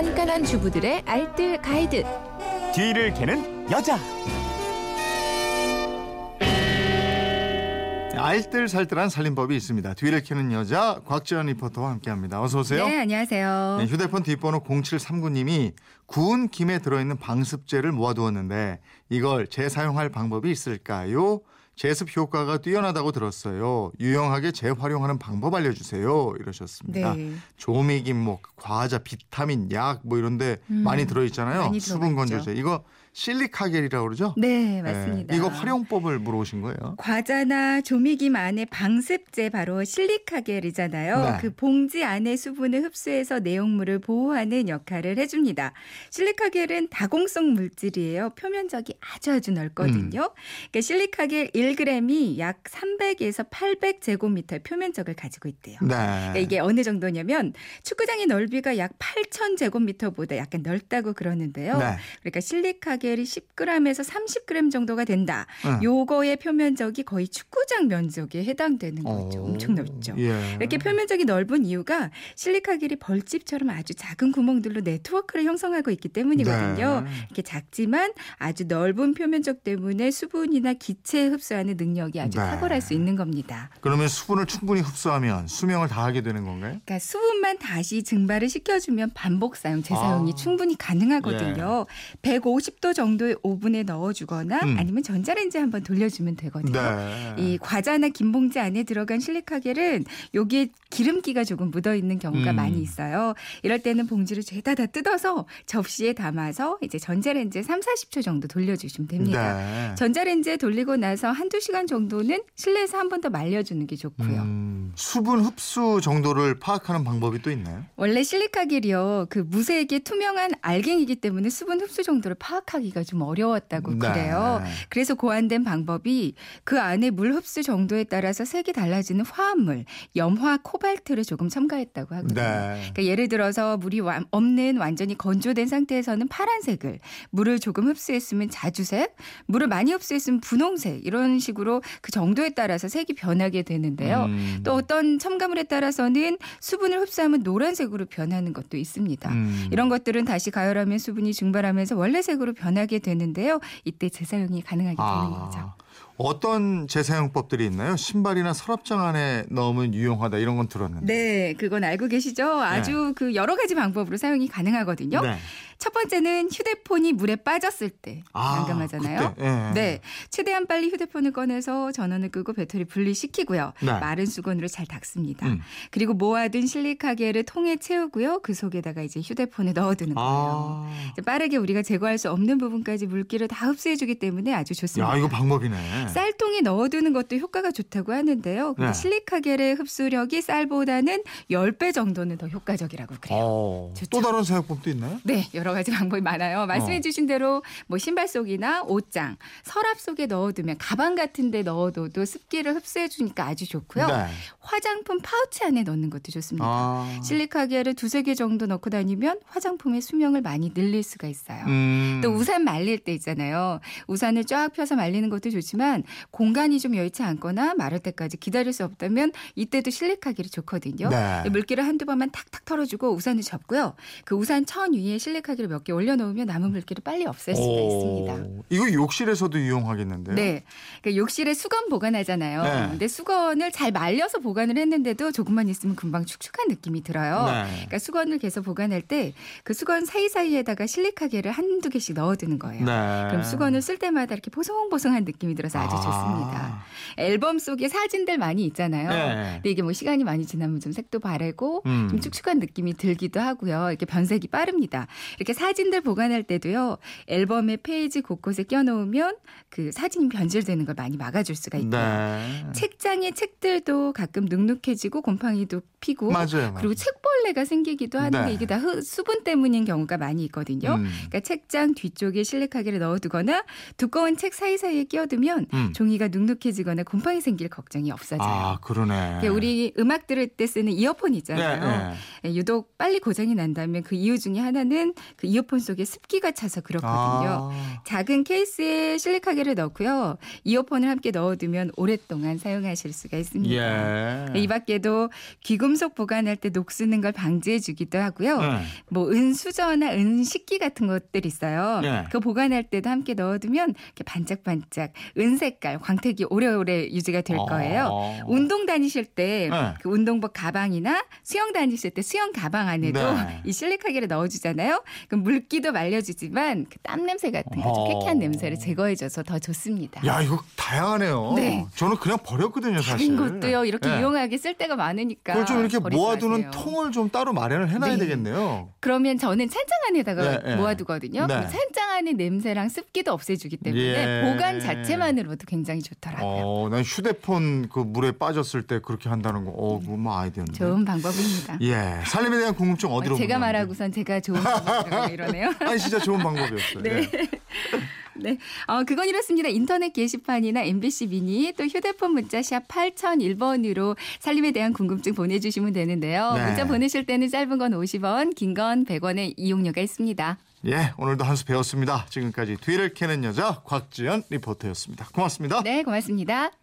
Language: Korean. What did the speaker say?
깐깐한 주부들의 알뜰 가이드. 뒤를 캐는 여자. 알뜰살뜰한 살림법이 있습니다. 뒤를 캐는 여자 곽지연 리포터와 함께합니다. 어서 오세요. 네, 안녕하세요. 네, 휴대폰 뒷번호 0739님이 구운 김에 들어있는 방습제를 모아두었는데 이걸 재사용할 방법이 있을까요? 제습 효과가 뛰어나다고 들었어요. 유용하게 재활용하는 방법 알려주세요. 이러셨습니다. 네. 조미김, 뭐 과자, 비타민, 약 뭐 이런데 많이 들어있잖아요. 음, 많이 수분. 건조제. 이거 실리카겔이라고 그러죠? 네, 맞습니다. 네, 이거 활용법을 물어보신 거예요. 과자나 조미김 안에 방습제 바로 실리카겔이잖아요. 네. 그 봉지 안에 수분을 흡수해서 내용물을 보호하는 역할을 해줍니다. 실리카겔은 다공성 물질이에요. 표면적이 아주 아주 넓거든요. 그러니까 실리카겔 1g이 약 300에서 800 제곱미터 표면적을 가지고 있대요. 네. 그러니까 이게 어느 정도냐면 축구장의 넓이가 약 8,000 제곱미터보다 약간 넓다고 그러는데요. 네. 그러니까 실리카겔이 10g에서 30g 정도가 된다. 응. 요거의 표면적이 거의 축구장 면적에 해당되는 거죠. 어, 엄청 넓죠. 예. 이렇게 표면적이 넓은 이유가 실리카겔이 벌집처럼 아주 작은 구멍들로 네트워크를 형성하고 있기 때문이거든요. 네. 이렇게 작지만 아주 넓은 표면적 때문에 수분이나 기체 흡수하는 능력이 아주 네. 탁월할 수 있는 겁니다. 그러면 수분을 충분히 흡수하면 수명을 다하게 되는 건가요? 그러니까 수분만 다시 증발을 시켜주면 반복 사용, 재사용이 아. 충분히 가능하거든요. 150도 정도의 오븐에 넣어주거나 음. 아니면 전자레인지 한번 돌려주면 되거든요. 네. 이 과자나 긴 봉지 안에 들어간 실리카겔은 여기에 기름기가 조금 묻어 있는 경우가 음. 많이 있어요. 이럴 때는 봉지를 죄다 다 뜯어서 접시에 담아서 이제 전자레인지에 3, 40초 정도 돌려주시면 됩니다. 네. 전자레인지에 돌리고 나서 한두 시간 정도는 실내에서 한 번 더 말려주는 게 좋고요. 음, 수분 흡수 정도를 파악하는 방법이 또 있나요? 원래 실리카겔이요. 그 무색의 투명한 알갱이기 때문에 수분 흡수 정도를 파악하기가 좀 어려웠다고 네. 그래요. 그래서 고안된 방법이 그 안에 물 흡수 정도에 따라서 색이 달라지는 화합물, 염화 코발트를 조금 첨가했다고 하거든요. 네. 그러니까 예를 들어서 물이 와- 없는 완전히 건조된 상태에서는 파란색을, 물을 조금 흡수했으면 자주색, 물을 많이 흡수했으면 분홍색 이런 식으로 그 정도에 따라서 색이 변하게 되는데요. 음. 또 어떤 첨가물에 따라서는 수분을 흡수하면 노란색으로 변하는 것도 있습니다. 음. 이런 것들은 다시 가열하면 수분이 증발하면서 원래 색으로 변하게 되는데요. 이때 재사용이 가능하게 되는 거죠. 아, 어떤 재사용법들이 있나요? 신발이나 서랍장 안에 넣으면 유용하다 이런 건 들었는데. 네, 그건 알고 계시죠? 아주 그 여러 가지 방법으로 사용이 가능하거든요. 네. 첫 번째는 휴대폰이 물에 빠졌을 때 아, 난감하잖아요. 그때, 예. 네, 최대한 빨리 휴대폰을 꺼내서 전원을 끄고 배터리 분리시키고요. 네. 마른 수건으로 잘 닦습니다. 음. 그리고 모아둔 실리카겔을 통에 채우고요. 그 속에다가 이제 휴대폰을 넣어두는 거예요. 아, 빠르게 우리가 제거할 수 없는 부분까지 물기를 다 흡수해주기 때문에 아주 좋습니다. 야 이거 방법이네. 쌀통에 넣어두는 것도 효과가 좋다고 하는데요. 근데 네. 실리카겔의 흡수력이 쌀보다는 10배 정도는 더 효과적이라고 그래요. 어. 또 다른 사용법도 있나요? 네, 여러 가지 방법이 많아요. 말씀해 어. 주신 대로 뭐 신발 속이나 옷장, 서랍 속에 넣어두면 가방 같은 데 넣어둬도 습기를 흡수해 주니까 아주 좋고요. 네. 화장품 파우치 안에 넣는 것도 좋습니다. 아. 실리카겔을 두세 개 정도 넣고 다니면 화장품의 수명을 많이 늘릴 수가 있어요. 음. 또 우산 말릴 때 있잖아요. 우산을 쫙 펴서 말리는 것도 좋지만 공간이 좀 여의치 않거나 마를 때까지 기다릴 수 없다면 이때도 실리카겔이 좋거든요. 네. 물기를 한두 번만 탁탁 털어주고 우산을 접고요. 그 우산 천 위에 실리카겔 을몇개 올려놓으면 남은 물기를 빨리 없앨 수가 오, 있습니다. 이거 욕실에서도 유용하겠는데요? 네. 그러니까 욕실에 수건 보관하잖아요. 네. 근데 수건을 잘 말려서 보관을 했는데도 조금만 있으면 금방 축축한 느낌이 들어요. 네. 그러니까 수건을 계속 보관할 때 그 수건 사이사이에다가 실리카겔을 한두 개씩 넣어두는 거예요. 네. 그럼 수건을 쓸 때마다 이렇게 보송보송한 느낌이 들어서 아주 아. 좋습니다. 앨범 속에 사진들 많이 있잖아요. 네. 근데 이게 뭐 시간이 많이 지나면 좀 색도 바래고 음. 좀 축축한 느낌이 들기도 하고요. 이렇게 변색이 빠릅니다. 이렇게 사진들 보관할 때도요. 앨범의 페이지 곳곳에 껴 놓으면 그 사진이 변질되는 걸 많이 막아줄 수가 있고요. 네. 책장의 책들도 가끔 눅눅해지고 곰팡이도 피고 맞아요. 맞아요. 그리고 책벌레가 생기기도 하는데 네. 이게 다 흡- 수분 때문인 경우가 많이 있거든요. 음. 그러니까 책장 뒤쪽에 실리카겔을 넣어두거나 두꺼운 책 사이사이에 끼워두면 음. 종이가 눅눅해지거나 곰팡이 생길 걱정이 없어져요. 아 그러네. 그러니까 우리 음악 들을 때 쓰는 이어폰 있잖아요. 네, 예, 유독 빨리 고장이 난다면 그 이유 중에 하나는 그 이어폰 속에 습기가 차서 그렇거든요. 아. 작은 케이스에 실리카겔을 넣고요. 이어폰을 함께 넣어두면 오랫동안 사용하실 수가 있습니다. 예. 이 밖에도 귀금 속 보관할 때 녹쓰는 걸걸 방지해 주기도 하고요. 네. 뭐 은수저나 은식기 같은 것들 있어요. 네. 그거 보관할 때도 함께 넣어두면 이렇게 반짝반짝 은색깔 광택이 오래오래 유지가 될 거예요. 어. 운동 다니실 때 네. 그 운동복 가방이나 수영 다니실 때 수영 가방 안에도 네. 이 실리카겔을 넣어주잖아요. 그럼 물기도 말려주지만 그 땀 냄새 같은 거, 어. 아주 쾌쾌한 냄새를 제거해줘서 더 좋습니다. 야 이거 다양하네요. 네. 저는 그냥 버렸거든요 사실. 다른 것도요 이렇게 네. 이용하게 쓸 데가 많으니까 그걸 좀 이렇게 버리지 모아두는 마세요. 통을 좀 따로 마련을 해놔야 네. 되겠네요. 그러면 저는 찬장 안에다가 네, 네. 모아두거든요. 네. 찬장 안에 냄새랑 습기도 없애주기 때문에 예. 보관 자체만으로도 굉장히 좋더라고요. 어, 난 휴대폰 그 물에 빠졌을 때 그렇게 한다는 거, 어, 그거 뭐 아이디어인데. 좋은 방법입니다. 예, 살림에 대한 궁금증 어디로? 제가 보내면 말하고선 제가 좋은 방법이라고 이러네요. 아니 진짜 좋은 방법이었어요. 네. 예. 네. 어, 그건 이렇습니다. 인터넷 게시판이나 MBC 미니 또 휴대폰 문자 샵 8001번으로 살림에 대한 궁금증 보내주시면 되는데요. 네. 문자 보내실 때는 짧은 건 50원, 긴 건 100원의 이용료가 있습니다. 예, 오늘도 한 수 배웠습니다. 지금까지 뒤를 캐는 여자 곽지연 리포터였습니다. 고맙습니다. 네, 고맙습니다.